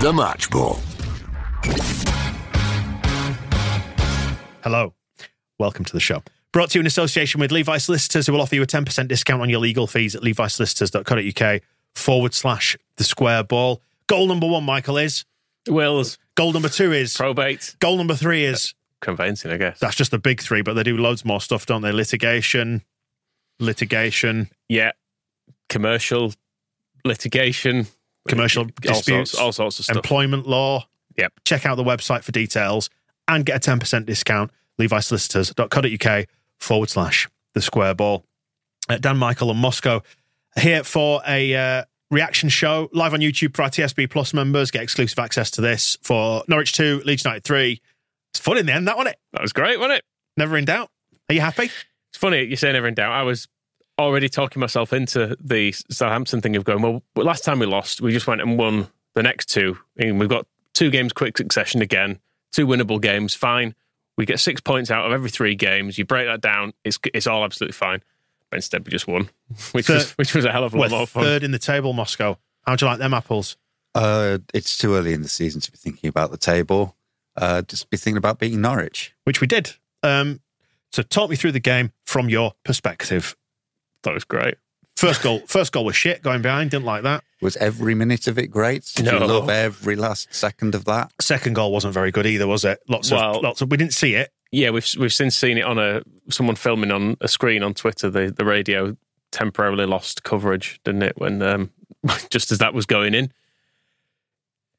The Match Ball. Hello. Welcome to the show. Brought to you in association with Levi Solicitors, who will offer you a 10% discount on your legal fees at levisolicitors.co.uk forward slash the square ball. Goal number one, Michael, is Wills, goal number two is probate, goal number three is conveyancing, I guess. that's just the big three, but they do loads more stuff, don't they? Litigation, litigation, Yeah. Commercial litigation, commercial all disputes, sorts, all sorts of stuff. employment law. Yep. Check out the website for details and get a 10% discount. LeviSolicitors.co.uk forward slash the square ball. Uh, Dan Michael and Moscow here for a uh, reaction show live on YouTube for our TSB Plus members. Get exclusive access to this for Norwich 2, Leeds United 3. It's fun in the end, that wasn't it? That was great, wasn't it? Never in doubt. Are you happy? It's funny you're saying never in doubt. I was already talking myself into the Southampton thing of going, well, last time we lost, we just went and won the next two. And we've got two games quick succession again, two winnable games, fine. We get six points out of every three games. You break that down, it's it's all absolutely fine. But instead, we just won, which Third- was which was a hell of a lot We're more fun. third in the table, Moscow. How'd you like them apples? Uh, it's too early in the season to be thinking about the table. Uh, just be thinking about beating Norwich. Which we did. Um, so talk me through the game from your perspective. That was great. First goal, first goal was shit. Going behind, didn't like that. Was every minute of it great? Did No. you love every last second of that? Second goal wasn't very good either, was it? Lots of, lots of. We didn't see it. Yeah, we've we've since seen it on a someone filming on a screen on Twitter. The the radio temporarily lost coverage, didn't it? When um, just as that was going in,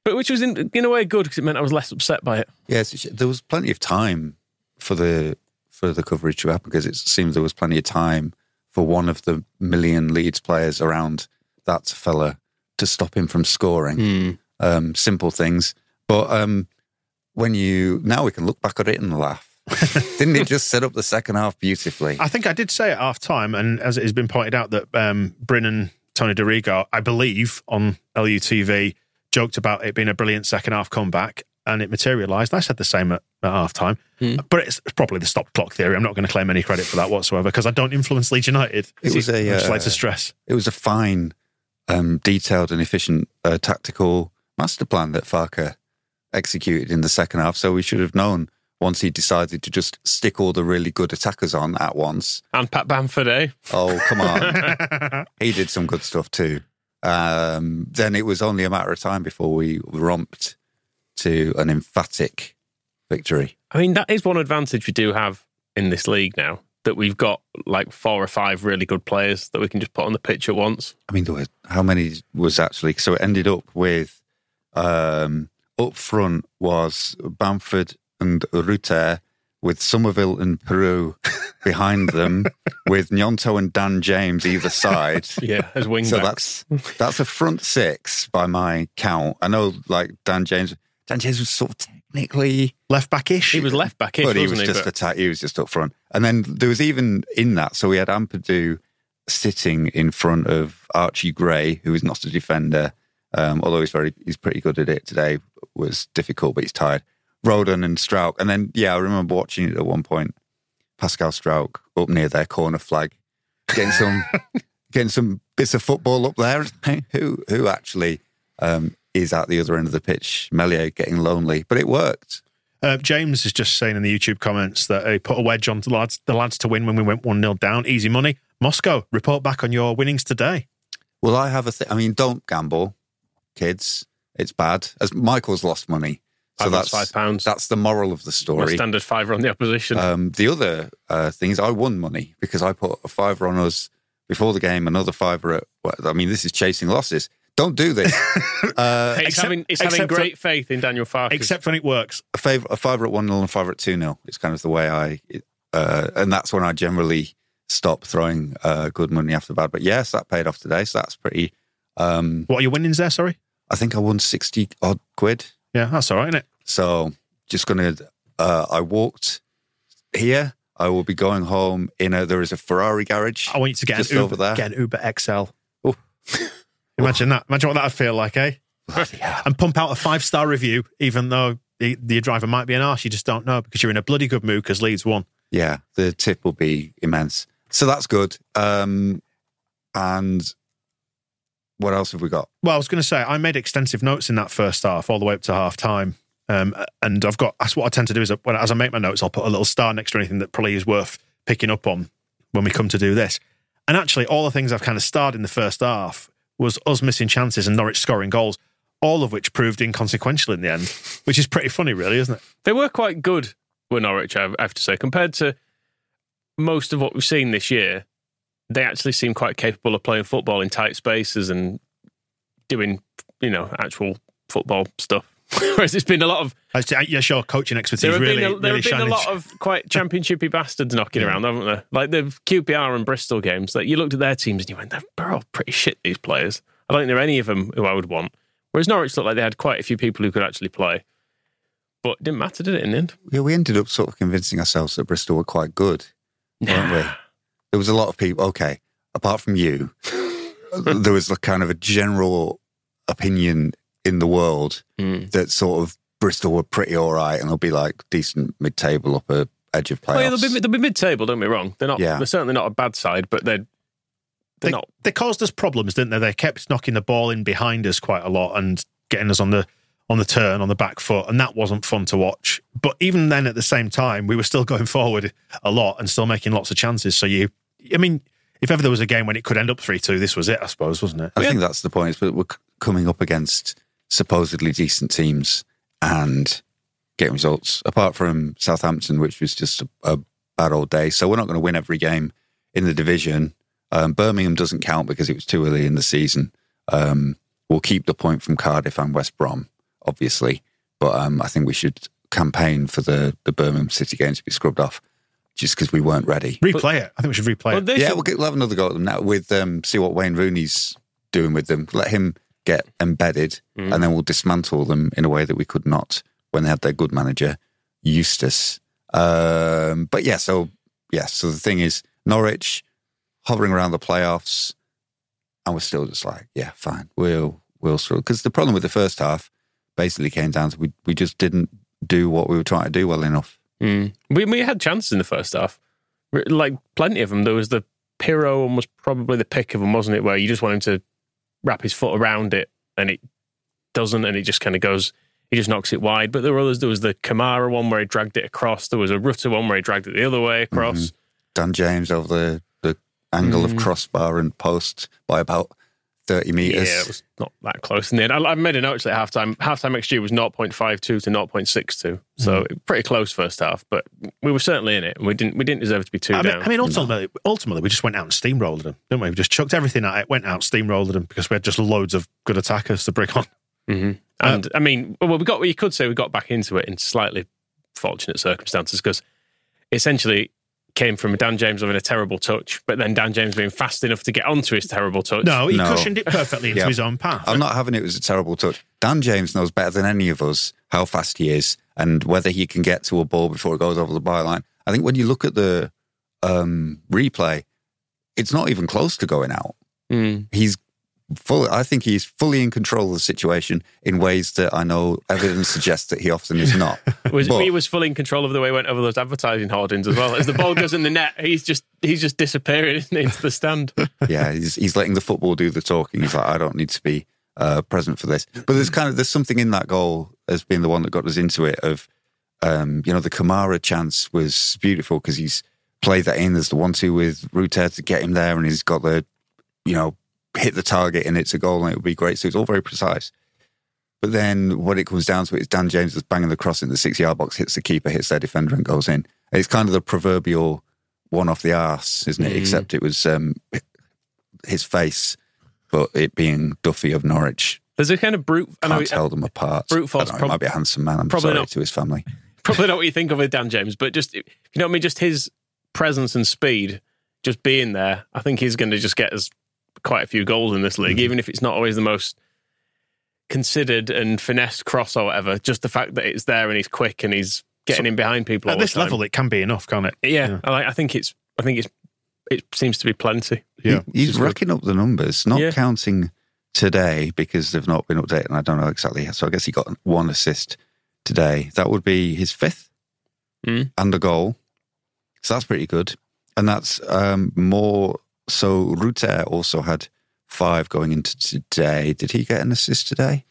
but which was in in a way good because it meant I was less upset by it. Yes, there was plenty of time for the for the coverage to happen because it seemed there was plenty of time for one of the million Leeds players around that fella to stop him from scoring. Um, simple things, but um, when you now we can look back at it and laugh. Didn't it just set up the second half beautifully? I think I did say at half time, and as it has been pointed out, that um, Bryn and Tony Dorigo, I believe, on LUTV, joked about it being a brilliant second half comeback, and it materialised. I said the same at, at half time, but it's probably the stop clock theory. I'm not going to claim any credit for that whatsoever because I don't influence Leeds United. It was a, I just like uh, to stress. It was a fine, um, detailed, and efficient uh, tactical master plan that Farke executed in the second half. So we should have known once he decided to just stick all the really good attackers on at once. And Pat Bamford, eh? Oh, come on. he did some good stuff too. Um, then it was only a matter of time before we romped to an emphatic victory. I mean, that is one advantage we do have in this league now that we've got like four or five really good players that we can just put on the pitch at once. I mean, there were, how many was actually? So it ended up with um, up front was Bamford and Rutter with Summerville and Piroe behind them, with Gnonto and Dan James either side. Yeah, as wing So backs. that's that's a front six by my count. I know, like Dan James. James was sort of technically, Left back ish. He was left back in, but he wasn't was he? just But- attack. He was just up front, and then there was even in that. So we had Ampadu sitting in front of Archie Gray, who is not a defender, um, although he's very he's pretty good at it today. Was difficult, but he's tired. Rodon and Struijk, and then yeah, I remember watching it at one point. Pascal Struijk up near their corner flag, getting some getting some bits of football up there. who who actually um, is at the other end of the pitch? Meslier getting lonely, but it worked. Uh, James is just saying in the YouTube comments that he put a wedge on the lads, the lads to win when we went 1 0 down. Easy money. Moscow, report back on your winnings today. Well, I have a thing. I mean, don't gamble, kids. It's bad. As Michael's lost money, so I've that's five pounds. That's the moral of the My story. standard fiver on the opposition. Um, the other uh, thing is, I won money because I put a fiver on us before the game, another fiver at. Well, I mean, this is chasing losses. Don't do this. uh, it's except- having, it's having except for- great faith in Daniel Farke. Except when it works. a, favor, a fiver at one 0 and a fiver at two 0 It's kind of the way I, uh, and that's when I generally stop throwing uh, good money after bad. But yes, that paid off today, so that's pretty. Um, What are your winnings there? Sorry. I think I won sixty odd quid. Yeah, that's all right, isn't it? So just gonna. Uh, I walked here. I will be going home in a. There is a Ferrari garage. I want you to get Just an over Uber, there. get an Uber XL. Imagine that. Imagine what that would feel like, eh? And pump out a five star review, even though the, the driver might be an arse. You just don't know because you're in a bloody good mood because Leeds won. Yeah, the tip will be immense. So that's good. Um, and what else have we got? Well, I was going to say I made extensive notes in that first half, all the way up to half time. Um, and I've got that's what I tend to do is when, as I make my notes, I'll put a little star next to anything that probably is worth picking up on when we come to do this. And actually, all the things I've kind of starred in the first half was us missing chances and Norwich scoring goals, all of which proved inconsequential in the end, which is pretty funny, really, isn't it? They were quite good, were Norwich, I have to say, compared to most of what we've seen this year. They actually seem quite capable of playing football in tight spaces and doing, you know, actual football stuff. Whereas it's been a lot of I'd yeah, sure, coaching expertise there have really, been a, there really have been a lot of quite championshipy bastards knocking around, haven't there? Like the QPR and Bristol games. Like you looked at their teams and you went, they're all pretty shit. These players. I don't think there are any of them who I would want. Whereas Norwich looked like they had quite a few people who could actually play. But it didn't matter, did it? In the end, Yeah, we ended up sort of convincing ourselves that Bristol were quite good, weren't we? There was a lot of people. Okay, apart from you, there was a kind of a general opinion in the world Mm. that sort of Bristol were pretty all right, and they'll be like decent mid-table upper edge of playoffs. Oh, yeah, they'll be they'll be mid-table. Don't be wrong. They're not. Yeah. They're certainly not a bad side, but they're they're they, not. they caused us problems, didn't they? They kept knocking the ball in behind us quite a lot and getting us on the on the turn on the back foot, and that wasn't fun to watch. But even then, at the same time, we were still going forward a lot and still making lots of chances. So you, I mean, if ever there was a game when it could end up three two, this was it, I suppose, wasn't it? I think that's the point. Is that we're coming up against supposedly decent teams and getting results. Apart from Southampton, which was just a, a bad old day. So we're not going to win every game in the division. Um, Birmingham doesn't count because it was too early in the season. Um, we'll keep the point from Cardiff and West Brom, obviously, but um, I think we should campaign for the the Birmingham City game to be scrubbed off, just because we weren't ready. Replay it. I think we should replay Well, it. Yeah, should- we'll, get, we'll have another go at them now with um, see what Wayne Rooney's doing with them. Let him get embedded, Mm. and then we'll dismantle them in a way that we could not when they had their good manager Eustace. Um, but yeah, so yeah, so the thing is Norwich hovering around the playoffs, and we're still just like, yeah, fine, we'll we'll struggle because the problem with the first half basically came down to we we just didn't do what we were trying to do well enough. Mm. We we had chances in the first half, like plenty of them. There was the Piroe one was probably the pick of them, wasn't it? Where you just want him to wrap his foot around it, and it doesn't, and it just kind of goes. He just knocks it wide. But there were others. There was the Kamara one where he dragged it across. There was a Rutter one where he dragged it the other way across. Dan James over the, the angle Mm. of crossbar and post by about 30 metres. Yeah, it was not that close in the end. I, I made a note at halftime. Halftime XG was 0.52 to 0.62, so Mm. pretty close first half. But we were certainly in it, and we didn't we didn't deserve to be two I mean, down. I mean, ultimately, ultimately, we just went out and steamrolled them, didn't we? We just chucked everything at it, went out, steamrolled them because we had just loads of good attackers to bring on. hmm And I mean, well, we got you could say we got back into it in slightly fortunate circumstances because essentially came from Dan James having a terrible touch, but then Dan James being fast enough to get onto his terrible touch. No, he No. cushioned it perfectly into Yeah. his own path. I'm not having it as a terrible touch. Dan James knows better than any of us how fast he is and whether he can get to a ball before it goes over the byline. I think when you look at the um, replay, it's not even close to going out. Mm. He's full. I think he's fully in control of the situation in ways that I know evidence suggests that he often is not. Was, But- he was fully in control of the way he went over those advertising hoardings as well. As the ball goes in the net, he's just he's just disappearing into the stand. yeah, he's, he's letting the football do the talking. He's like, I don't need to be uh, present for this. But there's kind of there's something in that goal as being the one that got us into it. Of um, you know, the Kamara chance was beautiful because he's played that in. There's the one-two with Rutter to get him there, and he's got the you know hit the target and it's a goal and it would be great. So it's all very precise. But then when it comes down to it, it's Dan James is banging the cross in the six yard box, hits the keeper, hits their defender, and goes in. It's kind of the proverbial one off the arse, isn't it? Except it was um, his face, but it being Duffy of Norwich There's a kind of brute. I can't tell them apart. brute I force don't know, prob- might be a handsome man. I'm probably sorry not. to his family. probably not what you think of with Dan James, but just you know what I mean. Just his presence and speed, just being there, I think he's going to just get us quite a few goals in this league, Mm-hmm. even if it's not always the most considered and finessed cross or whatever. Just the fact that it's there and he's quick and he's getting So, in behind people At all this the time. level, it can be enough, can't it? yeah, I, I think it's. I think it's. It seems to be plenty. Yeah. He- he's good. racking up the numbers, not Yeah. counting today because they've not been updated, and I don't know exactly. So I guess he got one assist today. That would be his fifth Mm. and a goal. So that's pretty good, and that's um, more. So Rutter also had five going into today. Did he get an assist today?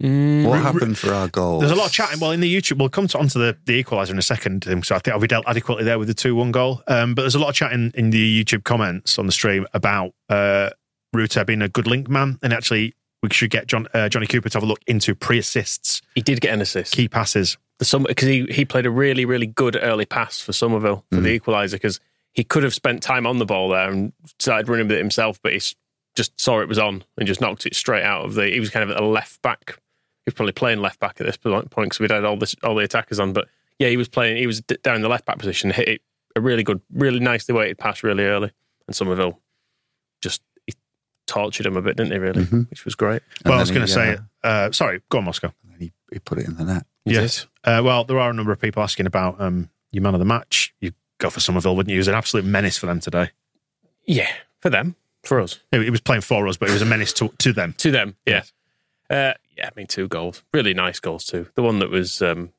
What happened for our goal? There's a lot of chatting. Well, in the YouTube, we'll come to, onto the, the equaliser in a second. um, So I think I'll be dealt adequately there with the 2 1 goal. Um, but there's a lot of chatting in the YouTube comments on the stream about uh, Rutter being a good link man. And actually, we should get John, uh, Johnny Cooper to have a look into pre assists, He did get an assist. key passes. because he he played a really really good early pass for Summerville for the equaliser because he could have spent time on the ball there and started running with it himself, but he just saw it was on and just knocked it straight out of the. He was kind of at a left back. He was probably playing left back at this point because we'd had all this all the attackers on, but yeah, he was playing. He was d- down in the left back position, hit it a really good, really nicely weighted pass really early, and Summerville just he tortured him a bit, didn't he? Really, which was great. And well, I was going to say, uh, uh, sorry, go on, Moscow. he, he put it in the net. Yes. Uh, well, there are a number of people asking about um, your man of the match. You go for Summerville, wouldn't you? He was an absolute menace for them today. Yeah, for them, for us. He was playing for us, but he was a menace to, to them. To them, yeah. Uh, yeah, I mean, two goals. Really nice goals, too. The one that was. Um,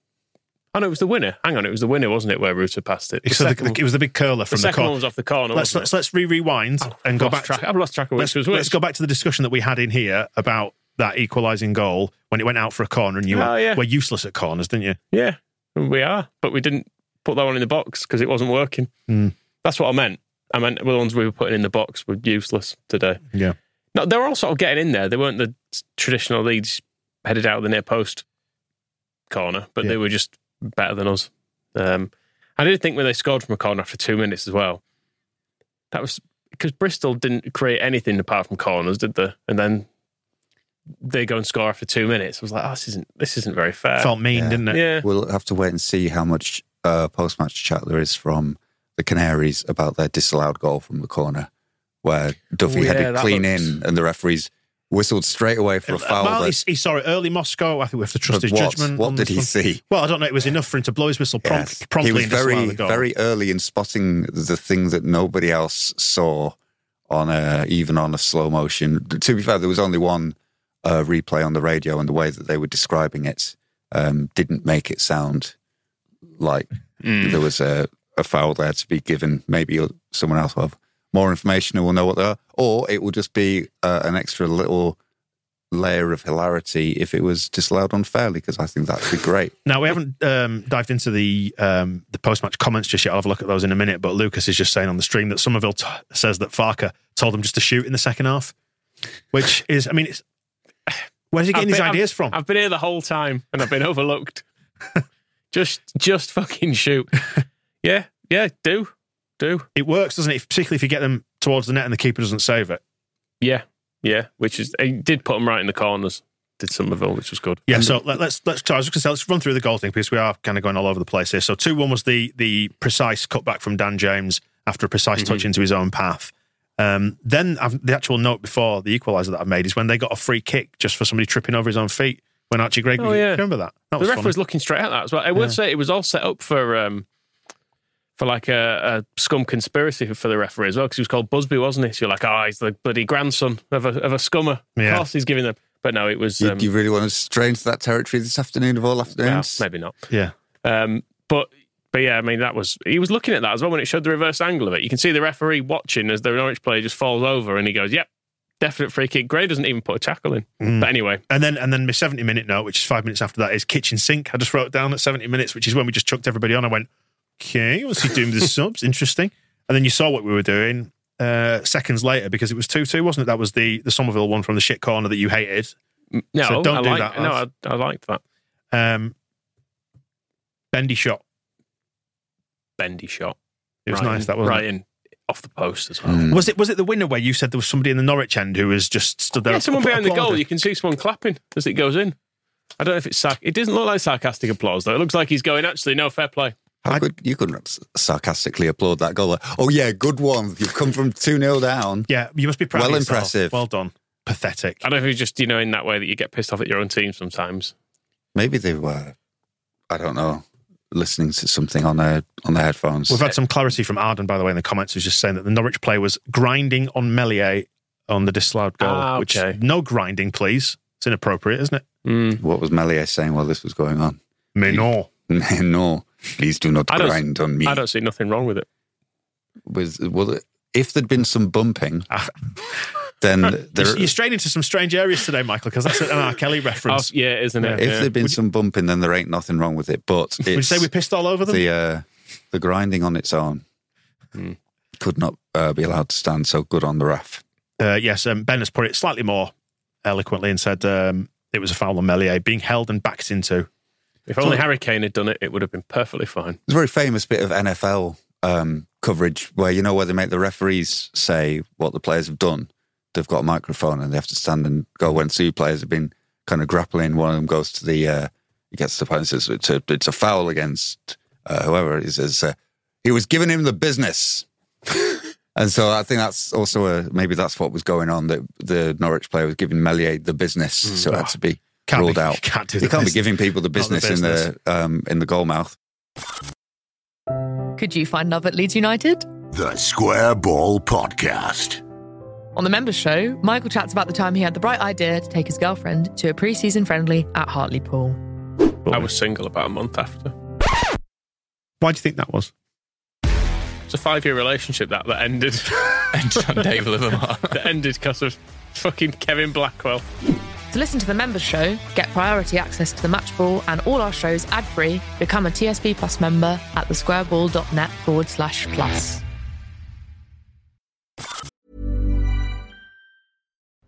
oh, no, it was the winner. Hang on, it was the winner, wasn't it, where Rutter passed it? The So the, second, it was the big curler from the, second one was off the corner. let's let's let's re rewind and go back. track. To, I've lost track of which was which. let's go back to the discussion that we had in here about that equalising goal when it went out for a corner, and you Oh, were, yeah. were useless at corners, didn't you? Yeah, we are, but we didn't put that one in the box because it wasn't working. Mm. That's what I meant. I meant the ones we were putting in the box were useless today. Yeah. No, they were all sort of getting in there. They weren't the traditional leads headed out of the near post corner, but Yeah. they were just better than us. Um, I did think when they scored from a corner after two minutes as well. That was because Bristol didn't create anything apart from corners, did they? And then they go and score after two minutes. I was like, oh, this isn't this isn't very fair. Felt mean, Yeah. didn't it? yeah, We'll have to wait and see how much uh, post match chat there is from the Canaries about their disallowed goal from the corner, where Duffy Oh, yeah, headed clean looks- in and the referees whistled straight away for a foul. Well, that- he, he saw it early, Moscow. I think we have to trust but his what, judgment. What did he one. see? Well, I don't know. It was enough for him to blow his whistle prompt, Yes. promptly he was very, very early in spotting the thing that nobody else saw on a, even on a slow motion. To be fair, there was only one uh, replay on the radio, and the way that they were describing it um, didn't make it sound like Hmm. there was a, a foul there to be given. Maybe someone else will have more information and will know what they are, or it will just be uh, an extra little layer of hilarity if it was disallowed unfairly, because I think that would be great. Now we haven't um, dived into the um, the post match comments just yet. I'll have a look at those in a minute. But Lucas is just saying on the stream that Summerville t- says that Farke told him just to shoot in the second half, which is, I mean, it's where's he getting I've his ideas I've- from? I've been here the whole time and I've been overlooked. just, just fucking shoot. Yeah, yeah, do, do. it works, doesn't it? Particularly if you get them towards the net and the keeper doesn't save it. Yeah, yeah. Which is, he did put them right in the corners. Did Summerville, which was good. Yeah, so let, let's let's. I was just gonna say, let's run through the goal thing because we are kind of going all over the place here. So two one was the the precise cutback from Dan James after a precise touch into his own path. Um, then I've, the actual note before the equaliser that I made is when they got a free kick just for somebody tripping over his own feet when Archie Gray. Oh, yeah. remember that? That The was ref funny. was looking straight at that as well. I would say it was all set up for um, for like a, a scum conspiracy for the referee as well because he was called Busby, wasn't he? So you're like, oh, he's the bloody grandson of a of a scummer. Yeah. Of course, he's giving them. But no, it was You, um, you really want to stray into that territory this afternoon of all well, afternoons? maybe not. Yeah, Um, but but yeah, I mean that was he was looking at that as well when it showed the reverse angle of it. You can see the referee watching as the Norwich player just falls over and he goes, "Yep, definite free kick." Gray doesn't even put a tackle in. Mm. But anyway, and then and then my seventy minute note, which is five minutes after that, is kitchen sink. I just wrote down at seventy minutes, which is when we just chucked everybody on. I went, okay, what's he doing with the subs? Interesting. And then you saw what we were doing. uh, seconds later because it was 2 2, wasn't it? That was the, the Summerville one from the shit corner that you hated. No, So don't I do like, that, No. I, I liked that Um, bendy shot. bendy shot. It was right nice, in- that wasn't right in off the post as well. Mm. Was it was it the winner where you said there was somebody in the Norwich end who was just stood there? Yeah, someone app- behind the goal. You can see someone clapping as it goes in. I don't know if it's sarc- it doesn't look like sarcastic applause though. It looks like he's going. Actually, no fair play. How could, you couldn't sarcastically applaud that goal. Like, oh, yeah, good one. You've come from 2 0 down. Yeah, you must be proud. Well of impressive. Well done. Pathetic. I don't know if it's just you know in that way that you get pissed off at your own team sometimes. Maybe they were, I don't know, listening to something on their on their headphones. We've had some clarity from Arden, by the way, in the comments, who's just saying that the Norwich player was grinding on Meslier on the disallowed goal. Ah, Which okay. no grinding, please. It's inappropriate, isn't it? Mm. what was Meslier saying while this was going on? Mais non. no, please do not I don't- grind on me. I don't see nothing wrong with it. Was, well, if there'd been some bumping, Ah. then You're, there, you're straying into some strange areas today, Michael, because that's an R. Kelly Oh, reference. yeah, isn't it? if Yeah. there'd been some bumping, then there ain't nothing wrong with it. But Would you say we pissed all over them? the uh, the grinding on its own Hmm. could not uh, be allowed to stand. So good on the ref. Uh, yes, um, Ben has put it slightly more eloquently and said um, it was a foul on Meslier being held and backed into. If only Harry Kane had done it, it would have been perfectly fine. There's a very famous bit of NFL um, coverage where you know where they make the referees say what the players have done. They've got a microphone and they have to stand and go when two players have been kind of grappling. One of them goes to the uh, he gets to the point and says it's a, it's a foul against uh, whoever. He says uh, he was giving him the business. And so I think that's also a maybe that's what was going on that the Norwich player was giving Meslier the business, so it had to be Can't ruled be- out. can't do you can't be giving people the Not the business, in the um, in the goal mouth. Could you find love at Leeds United? The Square Ball Podcast. On the members show, Michael chats about the time he had the bright idea to take his girlfriend to a pre-season friendly at Hartlepool. I was single about a month after. Why do you think that was? It's a five-year relationship that that ended. Ended on Dave Livermore. that ended because of fucking Kevin Blackwell. To listen to the members show, get priority access to the match ball and all our shows ad-free, become a TSB Plus member at thesquareball.net forward slash plus.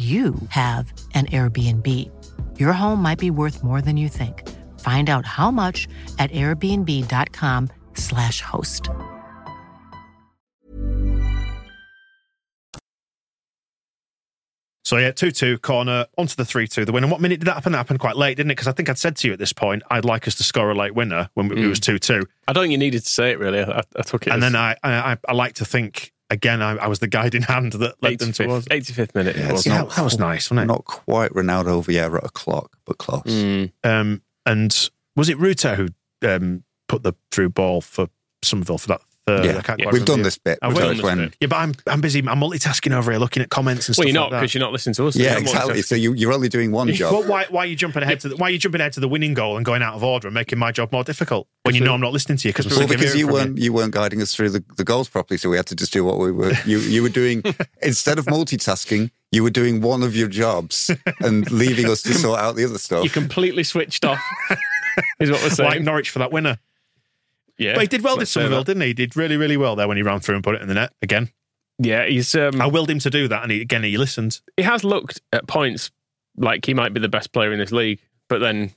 you have an Airbnb. Your home might be worth more than you think. Find out how much at airbnb.com/slash host. So yeah, two two corner onto the three two. The winner. What minute did that happen? That happened quite late, didn't it? Because I think I'd said to you at this point, I'd like us to score a late winner when it was mm. two two. I don't think you needed to say it really. I, I took it. And as then I, I I like to think again. I, I was the guiding hand that led them 85th, towards. 85th minute. it Yeah, was. it's Yeah, that was nice, wasn't it? Not quite Ronaldo Vieira at o'clock, but close. Mm. Um, and was it Rutter who um, put the through ball for Summerville for that third? Yeah, I can't Yeah. We've remember. done this bit. Have done this when, bit? Yeah, but I'm I'm busy. I'm multitasking over here, looking at comments and stuff. Well, you're not like because you're not listening to us. Yeah, exactly. So you, you're only doing one job. Well, why, why are you jumping ahead to the, why are you jumping ahead to the winning goal and going out of order and making my job more difficult when you know I'm not listening to you? Because Well, because you weren't you weren't guiding us through the, the goals properly, so we had to just do what we were. You you were doing instead of multitasking, you were doing one of your jobs and leaving us to sort out the other stuff. You completely switched off. is what we're saying. like Norwich for that winner. Yeah, But he did well, did let's say Summerville, that. didn't he? He did really, really well there when he ran through and put it in the net again. Yeah, he's. Um, I willed him to do that, and he, again he listened. he has looked at points like he might be the best player in this league, but then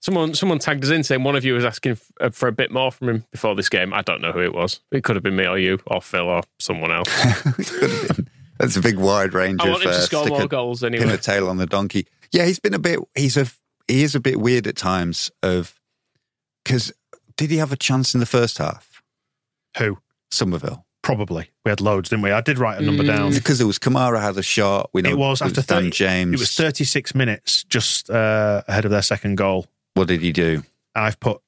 someone someone tagged us in saying one of you was asking f- uh, for a bit more from him before this game. I don't know who it was. It could have been me or you or Phil or someone else. That's a big wide range I of want him to uh, score more a goals pin a tail on the donkey. Yeah, he's been a bit. He's a. He is a bit weird at times. Of because did he have a chance in the first half? Who? Summerville. Probably. We had loads, didn't we? I did write a number down. Because it was Kamara had a shot. We know It was after Dan 30, James. It was 36 minutes just uh, ahead of their second goal. What did he do? I've put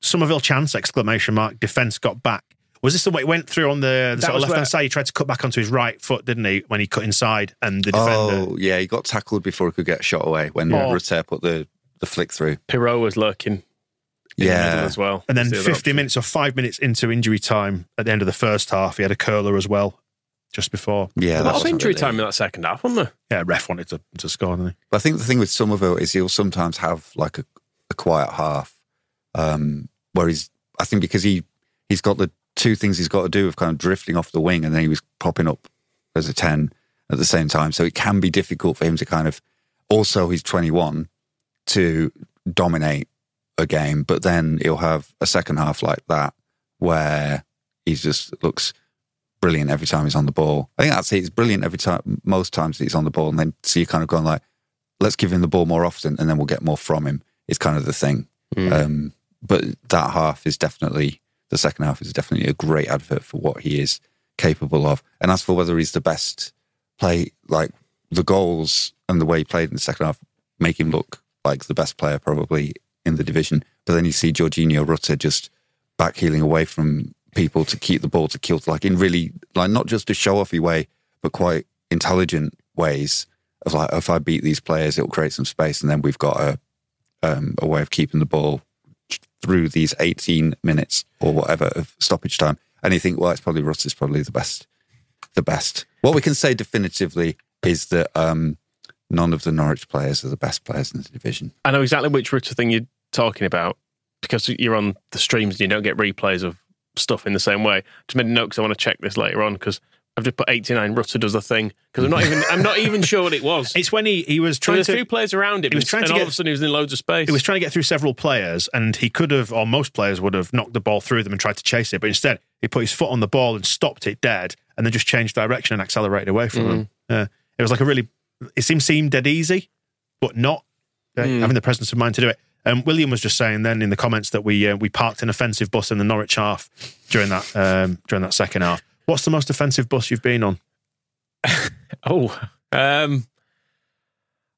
Summerville chance exclamation mark. Defense got back. Was this the way it went through on the, the sort of left hand side? He tried to cut back onto his right foot, didn't he? When he cut inside, and the defender. Oh yeah, he got tackled before he could get shot away when Oh. Rutter put the the flick through. Piroe was lurking in the Yeah. middle as well. and then That's the 50 option. minutes or five minutes into injury time at the end of the first half, he had a curler as well, just before. Yeah, A that lot of injury really- time in that second half, wasn't there? Yeah, ref wanted to, to score, didn't he? But I think the thing with Summerville is he'll sometimes have like a, a quiet half, um, where he's. I think because he he's got the two things he's got to do of kind of drifting off the wing, and then he was popping up as a ten at the same time. So it can be difficult for him to kind of. Also, he's twenty one to dominate a game, but then he'll have a second half like that where he just looks brilliant every time he's on the ball. I think that's it. He's brilliant every time, most times that he's on the ball, and then so you're kind of going like, let's give him the ball more often, and then we'll get more from him. Is kind of the thing. Um, but that half is definitely the second half is definitely a great advert for what he is capable of. And as for whether he's the best play, like the goals and the way he played in the second half, make him look like the best player probably in the division. But then you see Georginio Rutter just back healing away from people to keep the ball to kill, like in really, like not just a show offy way, but quite intelligent ways of like, if I beat these players, it'll create some space. And then we've got a, um, a way of keeping the ball through these 18 minutes or whatever of stoppage time. And you think, well, it's probably is probably the best. The best. What we can say definitively is that um, none of the Norwich players are the best players in the division. I know exactly which Rutter thing you're talking about because you're on the streams and you don't get replays of stuff in the same way. Just made a note because I want to check this later on because I've just put 89 Rutter does a thing because I'm not even I'm not even sure what it was. It's when he, he was So trying there's to. a few players around him. he was and- trying and to all of a sudden he was in loads of space. He was trying to get through several players, and he could have, or most players would have, knocked the ball through them and tried to chase it. But instead, he put his foot on the ball and stopped it dead, and then just changed direction and accelerated away from them. Uh, it was like a really, it seemed seemed dead easy, but not uh, having the presence of mind to do it. Um, William was just saying then in the comments that we uh, we parked an offensive bus in the Norwich half during that um, during that second half. What's the most offensive bus you've been on? oh, um,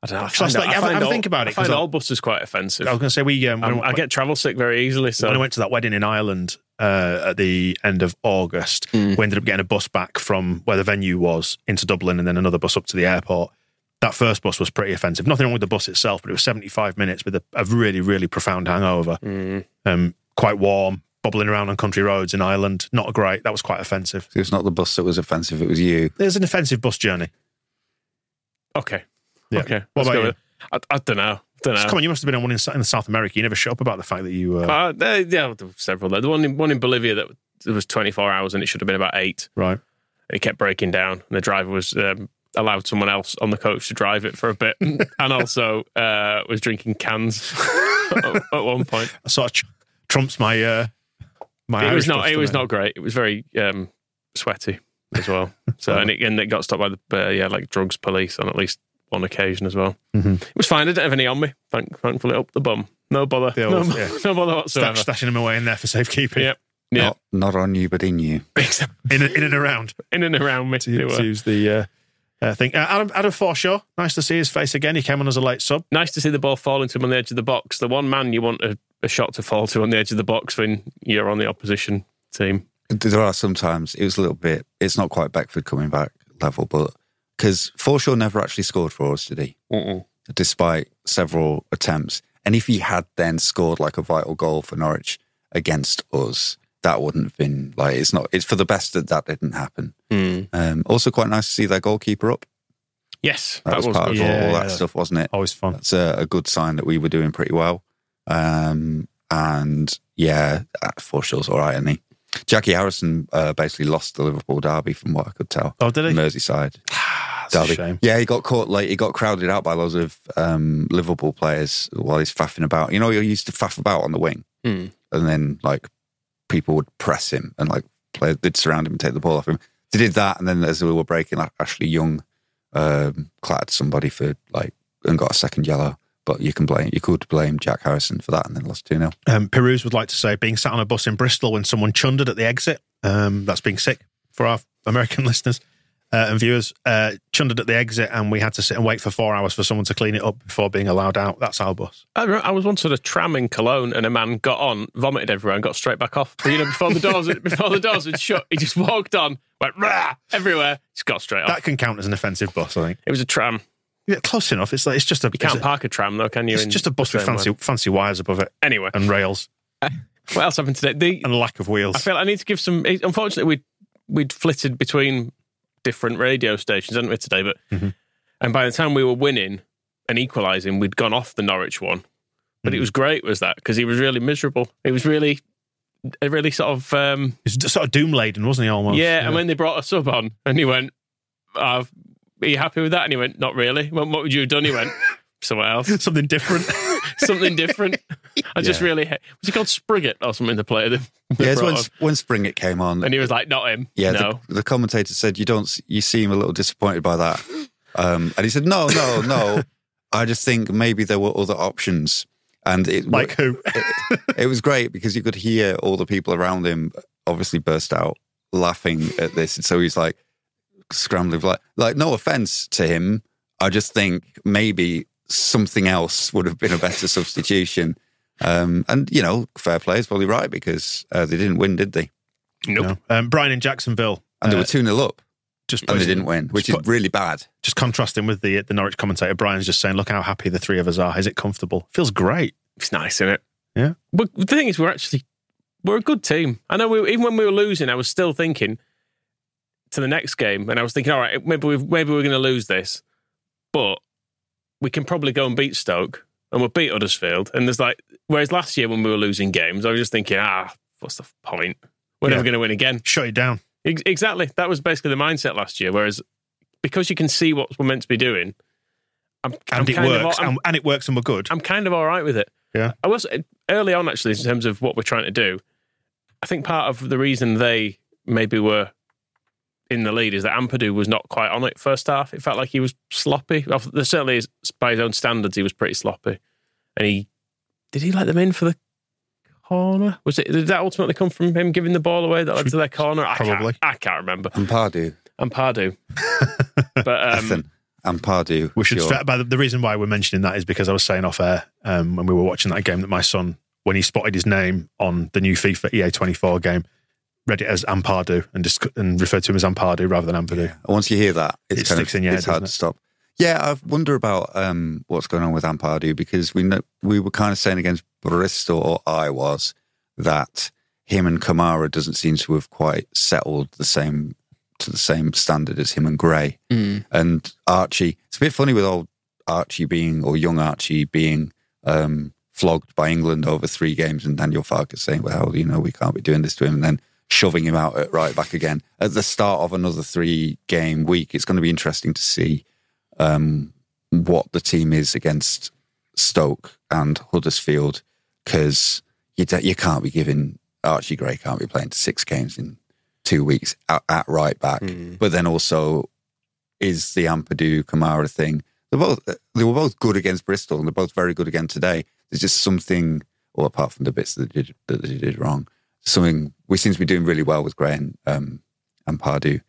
I don't know. I So it's find, like- I have a- find have all, think about it, I find 'cause I- all buses quite offensive. I was going to say we um, I'm- when- I get travel sick very easily. So when I went to that wedding in Ireland uh, at the end of August, Mm. we ended up getting a bus back from where the venue was into Dublin and then another bus up to the airport. That first bus was pretty offensive. Nothing wrong with the bus itself, but it was 75 minutes with a, a really, really profound hangover. Mm. Um, quite warm, bubbling around on country roads in Ireland. Not great. That was quite offensive. It was not the bus that was offensive, it was you. There's an offensive bus journey. okay, Yeah. okay. What let's about you? with- I, I don't know. Don't know. Come on, you must have been on one in, in South America. You never shut up about the fact that you. Uh, Uh, yeah, there were several. there. The one in, one in Bolivia that it was 24 hours and it should have been about eight. right. It kept breaking down, and the driver was um, allowed someone else on the coach to drive it for a bit, and also uh, was drinking cans at, at one point. That sort of tr- trumps my. Uh, my It Irish was not. It was doesn't great. It was very um, sweaty as well. So and it, and it got stopped by the uh, yeah like drugs police on at least one occasion as well. Mhm. It was fine. I didn't have any on me. Thank, thankfully, up the bum. No bother. The no, yeah. no bother Stash, whatsoever. stashing them away in there for safekeeping. Yep. Yeah. Not, not on you, but in you. In, and- in and around. In and around me. to, to use the uh, uh, thing. Uh, Adam, Adam Forshaw, nice to see his face again. He came on as a late sub. Nice to see the ball falling to him on the edge of the box. The one man you want a, a shot to fall to on the edge of the box when you're on the opposition team. There are sometimes, it was a little bit, it's not quite Beckford coming back level, but because Forshaw never actually scored for us, did he? Despite several attempts. And if he had then scored like a vital goal for Norwich against us, that wouldn't have been like, it's not, it's for the best that that didn't happen. Um, also, quite nice to see their goalkeeper up. Yes, That, was, part of all, Yeah, all that yeah. stuff, wasn't it? Always fun. That's a, a good sign that we were doing pretty well. Um, and yeah, uh, Forshaw's all right, isn't he? Jackie Harrison uh, basically lost the Liverpool derby, from what I could tell. Oh, did he? Merseyside That's a derby. shame. Yeah, he got caught. Like he got crowded out by loads of um, Liverpool players while he's faffing about. You know, he used to faff about on the wing, Hmm. and then like people would press him and like play, they'd surround him and take the ball off him. They did that, and then as we were breaking, like, Ashley Young um, clattered somebody for like and got a second yellow. But you can blame you could blame Jack Harrison for that, and then lost two 0 Um, Peruse would like to say being sat on a bus in Bristol when someone chundered at the exit. Um, that's being sick for our American listeners uh, and viewers. Uh, chundered at the exit, and we had to sit and wait for four hours for someone to clean it up before being allowed out. That's our bus. I, remember, I was once at a tram in Cologne, and a man got on, vomited everywhere, and got straight back off. You know, before the doors before the doors had shut, he just walked on, went rah everywhere, just got straight off. That can count as an offensive bus, I think. it was a tram. Yeah, close enough. It's like it's just a. You can't it's a- park a tram though, can you? It's just a bus with fancy fancy wires above it? Anyway, and rails what else happened today? The, and lack of wheels. I feel I need to give some. Unfortunately, we we'd flitted between different radio stations, hadn't we today? But Mm-hmm. and by the time we were winning and equalising, we'd gone off the Norwich one. But Mm. it was great, was that because he was really miserable. He was really, a really sort of um, It's sort of doom laden, wasn't he? Almost. yeah. And when they brought a sub on, and he went, uh, "Are you happy with that?" And he went, "Not really." Well, what would you have done? He went, "Somewhere else, something different. something different." I just Yeah. really ha- was he called Spriggett or something? The player that Yeah, it's when when Springett came on, and he was like, "Not him." Yeah, no. the, the commentator said you don't. You seem a little disappointed by that, um, and he said, "No, no, no. I just think maybe there were other options." And it like who? it, it was great because you could hear all the people around him obviously burst out laughing at this. And so he's like scrambling, like, like no offense to him. I just think maybe something else would have been a better substitution. Um, and you know, fair play is probably right because uh, they didn't win, did they? Nope. No. Um, Brian in Jacksonville. And they uh, were two 0 up, just and they didn't win, which is put- really bad. just contrasting with the the Norwich commentator. Brian's just saying, "Look how happy the three of us are. Is it comfortable? Feels great." It's nice, isn't it? Yeah. But the thing is, we're actually we're a good team. I know we, even when we were losing, I was still thinking to the next game, and I was thinking, all right, maybe we maybe we're going to lose this, but we can probably go and beat Stoke, and we'll beat Huddersfield. And there's like, whereas last year when we were losing games, I was just thinking, ah, what's the point? We're Yeah. never going to win again. Shut it down. Ex- Exactly. That was basically the mindset last year. Whereas because you can see what we're meant to be doing, I'm, I'm And it kind of- works. I'm- and, and it works, and we're good. I'm kind of all right with it. Yeah. I was early on actually in terms of what we're trying to do. I think part of the reason they maybe were in the lead is that Ampadu was not quite on it first half. It felt like he was sloppy. Well, there certainly is, by his own standards, he was pretty sloppy. And he did he let them in for the corner? Was it did that ultimately come from him giving the ball away that led to their corner? I Probably. Can't, I can't remember. And Pardew, And Pardew. but um, Ethan, and Pardew. We should. sure. Stra- but the, the reason why we're mentioning that is because I was saying off air um, when we were watching that game that my son, when he spotted his name on the new FIFA EA 24 game, read it as Ampardu and just and referred to him as Ampardu rather than Ampadu. And once you hear that, it's It kind sticks of in your head, it's head, hard to stop. Yeah, I wonder about um, what's going on with Ampardew because we know, we were kind of saying against Bristol, or I was, that him and Kamara doesn't seem to have quite settled the same to the same standard as him and Gray. And Archie, it's a bit funny with old Archie being or young Archie being um, flogged by England over three games, and Daniel Farke saying, "Well, you know, we can't be doing this to him," and then shoving him out at right back again at the start of another three game week. It's going to be interesting to see um, what the team is against Stoke and Huddersfield because you you can't be giving Archie Gray can't be playing six games in two weeks at, at right back, but then also is the Ampadu Kamara thing. They're both they were both good against Bristol and they're both very good again today. There's just something, or apart from the bits that they did that they did wrong, something we seem to be doing really well with Gray and um, and Pardew.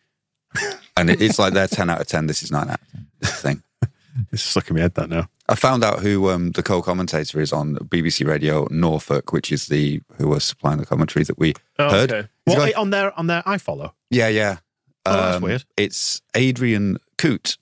and it, it's like they're ten out of ten. This is nine out of ten. Thing. It's stuck in my head that now. I found out who um, the co-commentator is on BBC Radio Norfolk, which is the who was supplying the commentary that we Oh, heard. okay. He's What got- on their on their I follow? yeah, yeah. Oh, that's weird. It's Adrian Coote,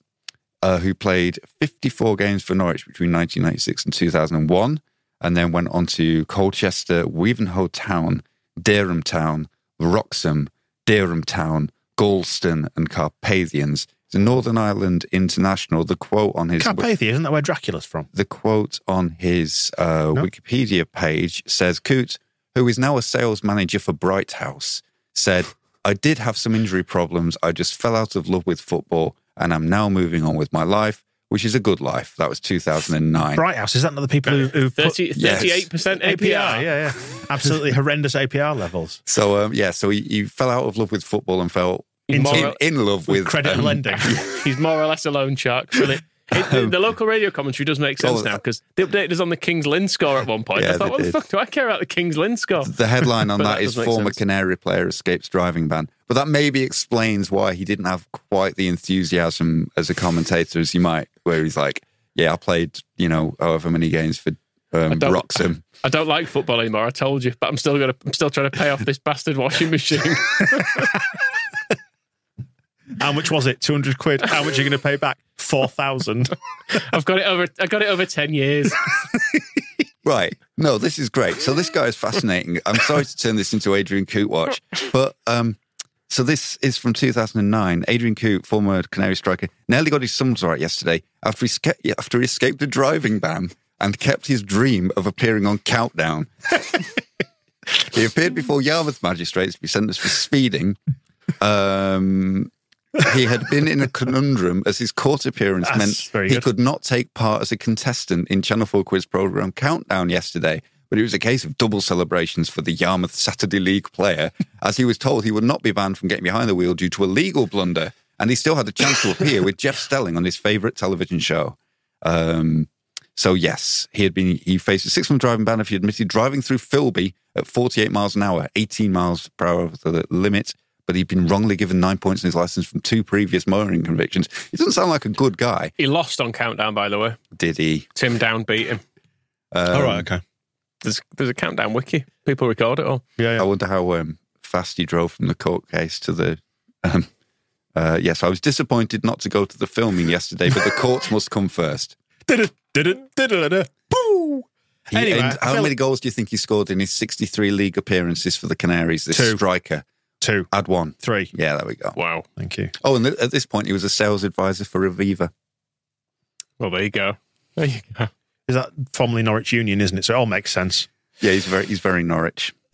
uh, who played 54 games for Norwich between 1996 and 2001, and then went on to Colchester, Wivenhoe Town, Dereham Town, Wroxham, Dereham Town, Gorleston, and Carpathians. A Northern Ireland international. The quote on his Carpathia, isn't that where Dracula's from? the quote on his uh, Wikipedia page says Coote, who is now a sales manager for Bright House, said, I did have some injury problems. I just fell out of love with football and I'm now moving on with my life, which is a good life. That was 2009. Bright House, is that not the people who, who 30, 38% APR. APR? Yeah, yeah. Absolutely horrendous APR levels. So, um, yeah, so he, he fell out of love with football and fell He's in, in love with, Credit um, lending. He's more or less a loan shark. Really. It, the, the local radio commentary does make sense Oh, now because they updated us on the Kings Lynn score at one point. Yeah, I thought, they what the did. fuck do I care about the Kings Lynn score? The headline on that that is former sense. Canary player escapes driving ban. But that maybe explains why he didn't have quite the enthusiasm as a commentator as you might, where he's like, yeah, I played, you know, however many games for um, don't- Wroxham. I don't like football anymore. I told you, but I'm still gonna. I'm still trying to pay off this bastard washing machine. How much was it? 200 quid. How much are you going to pay back? 4,000. I've got it over. I got it over ten years. Right. No, this is great. So this guy is fascinating. I'm sorry to turn this into Adrian Coote watch, but um, so this is from 2009. Adrian Coote, former Canary striker, nearly got his sums right yesterday after he, sca- after he escaped a driving ban and kept his dream of appearing on Countdown. he appeared before Yarmouth magistrates to be sentenced for speeding. Um, he had been in a conundrum as his court appearance That's meant he good. could not take part as a contestant in Channel 4 quiz program Countdown yesterday. But it was a case of double celebrations for the Yarmouth Saturday League player, as he was told he would not be banned from getting behind the wheel due to a legal blunder. And he still had a chance to appear with Jeff Stelling on his favourite television show. Um, so yes, he had been he faced a six month driving ban if he admitted driving through Filby at 48 miles an hour, 18 miles per hour of the limit. But he'd been wrongly given nine points in his license from two previous motoring convictions. He doesn't sound like a good guy, He lost on countdown, by the way. did he? Tim Down beat him. Um, All right, okay. There's there's a countdown wiki. People record it all. Yeah, I wonder how um, fast he drove from the court case to the. Um, uh, yes, I was disappointed not to go to the filming yesterday, but the courts must come first. Did-it, did-it, did-it, Boo! He- Anyway, and how many goals do you think he scored in his 63 league appearances for the Canaries? This Two. striker. Two, Add one. three. Yeah, there we go. Wow. Thank you. Oh, and th- at this point, he was a sales advisor for Aviva. Well, there you go. There you go. Is that formerly Norwich Union, isn't it? So it all makes sense. Yeah, he's very he's very Norwich.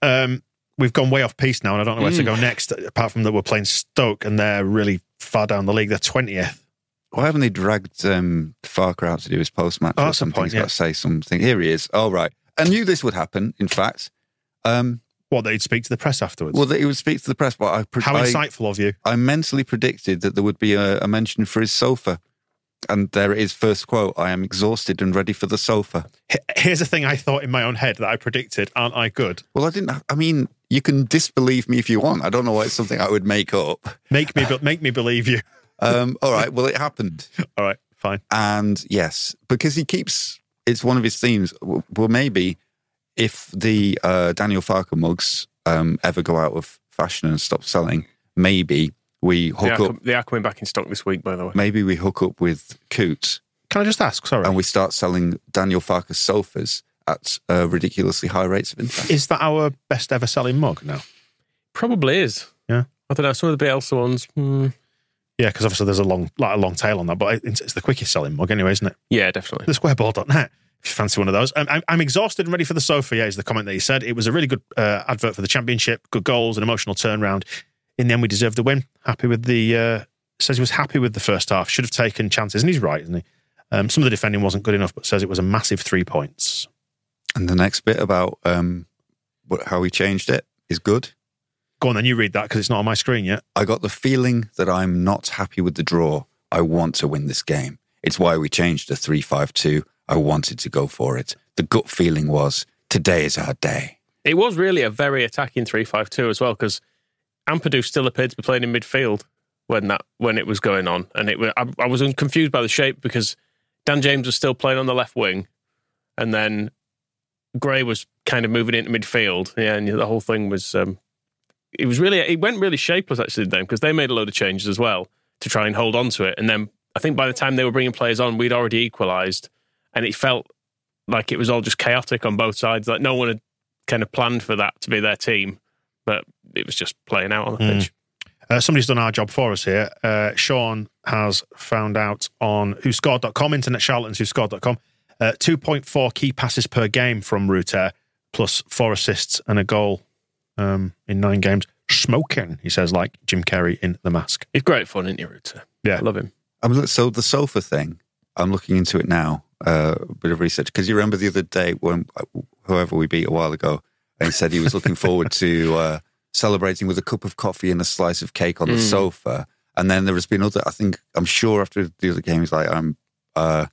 Um, we've gone way off piece now, and I don't know where to Mm. go next, apart from that we're playing Stoke, and they're really far down the league. They're 20th. Why haven't they dragged um, Farke out to do his post match? Oh, or something? point, He's got to say something. Here he is. All right. I knew this would happen. In fact, um, What, they'd speak to the press afterwards? well, that he would speak to the press. But I, How I, insightful of you. I mentally predicted that there would be a, a mention for his sofa, and there it is. First quote: "I am exhausted and ready for the sofa." Here's the thing I thought in my own head that I predicted. Aren't I good? Well, I didn't. I mean, you can disbelieve me if you want. I don't know why it's something I would make up. Make me, be- make me believe you. Um, all right. Well, it happened. All right, fine. And yes, because he keeps it's one of his themes. Well, maybe if the uh, Daniel Farke mugs um, ever go out of fashion and stop selling, maybe we They hook are, up. com- they are coming back in stock this week, by the way. Maybe we hook up with Coots Can I just ask? Sorry. and we start selling Daniel Farke's sofas at uh, ridiculously high rates of interest. Is that our best ever selling mug now? Probably is. Yeah. I don't know. Some of the Bielsa ones. hmm. Yeah, because obviously there's a long, like a long tail on that, but it's, it's the quickest selling mug anyway, isn't it? Yeah, definitely. The squareball.net. If you fancy one of those, I'm, I'm, I'm exhausted and ready for the sofa. Yeah, is the comment that he said. It was a really good uh, advert for the championship. Good goals, an emotional turnaround. In the end, we deserved the win. Happy with the. Uh, says he was happy with the first half. Should have taken chances, and he's right, isn't he? Um, some of the defending wasn't good enough, but says it was a massive three points. And the next bit about um, what, how he changed it is good. Go on, then you read that because it's not on my screen yet. I got the feeling that I'm not happy with the draw. I want to win this game. It's why we changed to three-five-two. I wanted to go for it. The gut feeling was today is our day. It was really a very attacking three-five-two as well because Ampadu still appeared to be playing in midfield when that when it was going on, and it I, I was confused by the shape because Dan James was still playing on the left wing, and then Gray was kind of moving into midfield. Yeah, and the whole thing was um, it was really it went really shapeless actually then because they made a load of changes as well to try and hold on to it, and then I think by the time they were bringing players on, we'd already equalised, and it felt like it was all just chaotic on both sides. Like no one had kind of planned for that to be their team, but it was just playing out on the Mm. pitch. Uh, somebody's done our job for us here. Uh, Sean has found out on whoscored.com, internet charlatans whoscored.com, uh, 2.4 key passes per game from Rutter, plus four assists and a goal um, in nine games. Smoking, he says, like Jim Carrey in The Mask. He's great fun, isn't he, Rutter? Yeah. I love him. I'm, look- so the sofa thing, I'm looking into it now. Uh, a bit of research because you remember the other day when uh, whoever we beat a while ago, and he said he was looking forward to uh, celebrating with a cup of coffee and a slice of cake on the Mm. sofa. And then there has been other. I think I'm sure after the other game, he's like, I'm, uh,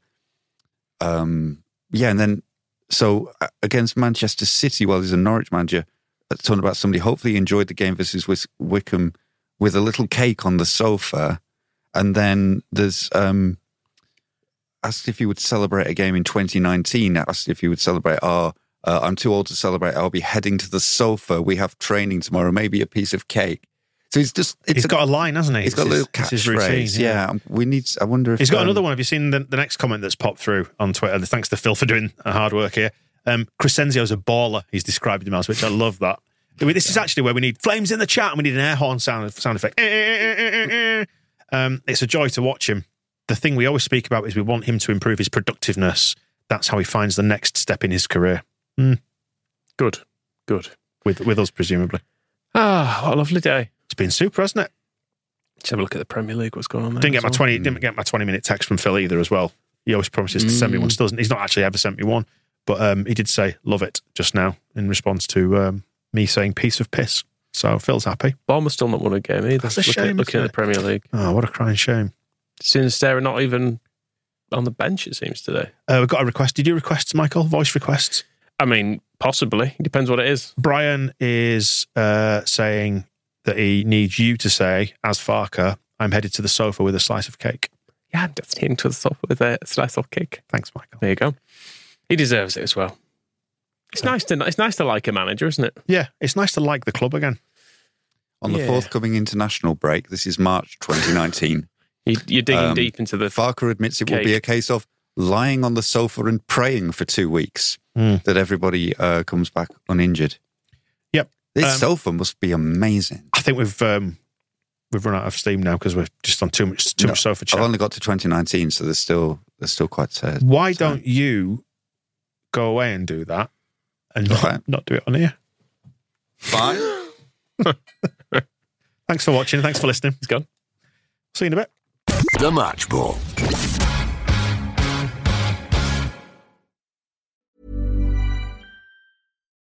um, yeah. And then so uh, against Manchester City, while he's a Norwich manager, uh, talking about somebody hopefully enjoyed the game versus Wycombe with a little cake on the sofa. And then there's um, asked if he would celebrate a game in 2019. Asked if he would celebrate. Oh, uh, I'm too old to celebrate. I'll be heading to the sofa. We have training tomorrow. Maybe a piece of cake. So he's just. It's He's got a line, hasn't he? He's got a little catchphrase. yeah. Yeah. we need. I wonder if He's got um, another one. Have you seen the, the next comment that's popped through on Twitter? Thanks to Phil for doing a hard work here. Um, Crysencio's a baller. He's described him as, which I love that. This is actually where we need flames in the chat and we need an air horn sound sound effect. Um, it's a joy to watch him. The thing we always speak about is we want him to improve his productiveness. That's how he finds the next step in his career. Hmm. Good. Good. With with us, presumably. Ah, what a lovely day. It's been super, hasn't it? Let's have a look at the Premier League. What's going on there? Didn't get my well. twenty. Didn't get my twenty minute text from Phil either as well. He always promises to send me one. Mm. Still doesn't. He's not actually ever sent me one, but um, he did say love it just now in response to um, me saying piece of piss. So Phil's happy. Bournemouth still not won a game either. That's a shame, at, looking at the Premier League. Oh, what a crying shame. Sinisterra not even on the bench, it seems today. Uh, we've got a request. Did you request, Michael? Voice requests. I mean, possibly. It depends what it is. Brian is uh, saying that he needs you to say, as Farke, I'm headed to the sofa with a slice of cake. Yeah, I'm just heading to the sofa with a slice of cake. Thanks, Michael. There you go. He deserves it as well. It's nice to it's nice to like a manager, isn't it? Yeah, it's nice to like the club again. on the Yeah. forthcoming international break. This is March 2019. You, you're digging Um, deep into the. Farke admits it will be a case of lying on the sofa and praying for two weeks Hmm. that everybody uh, comes back uninjured. Yep. This Um, sofa must be amazing. I think we've um, we've run out of steam now because we're just on too much too No, much sofa chat. I've only got to 2019, so there's still there's still quite. Uh, Why don't you go away and do that and not, Okay. not do it on here? fine. Thanks for watching. Thanks for listening. He's gone. See you in a bit. The Match Ball.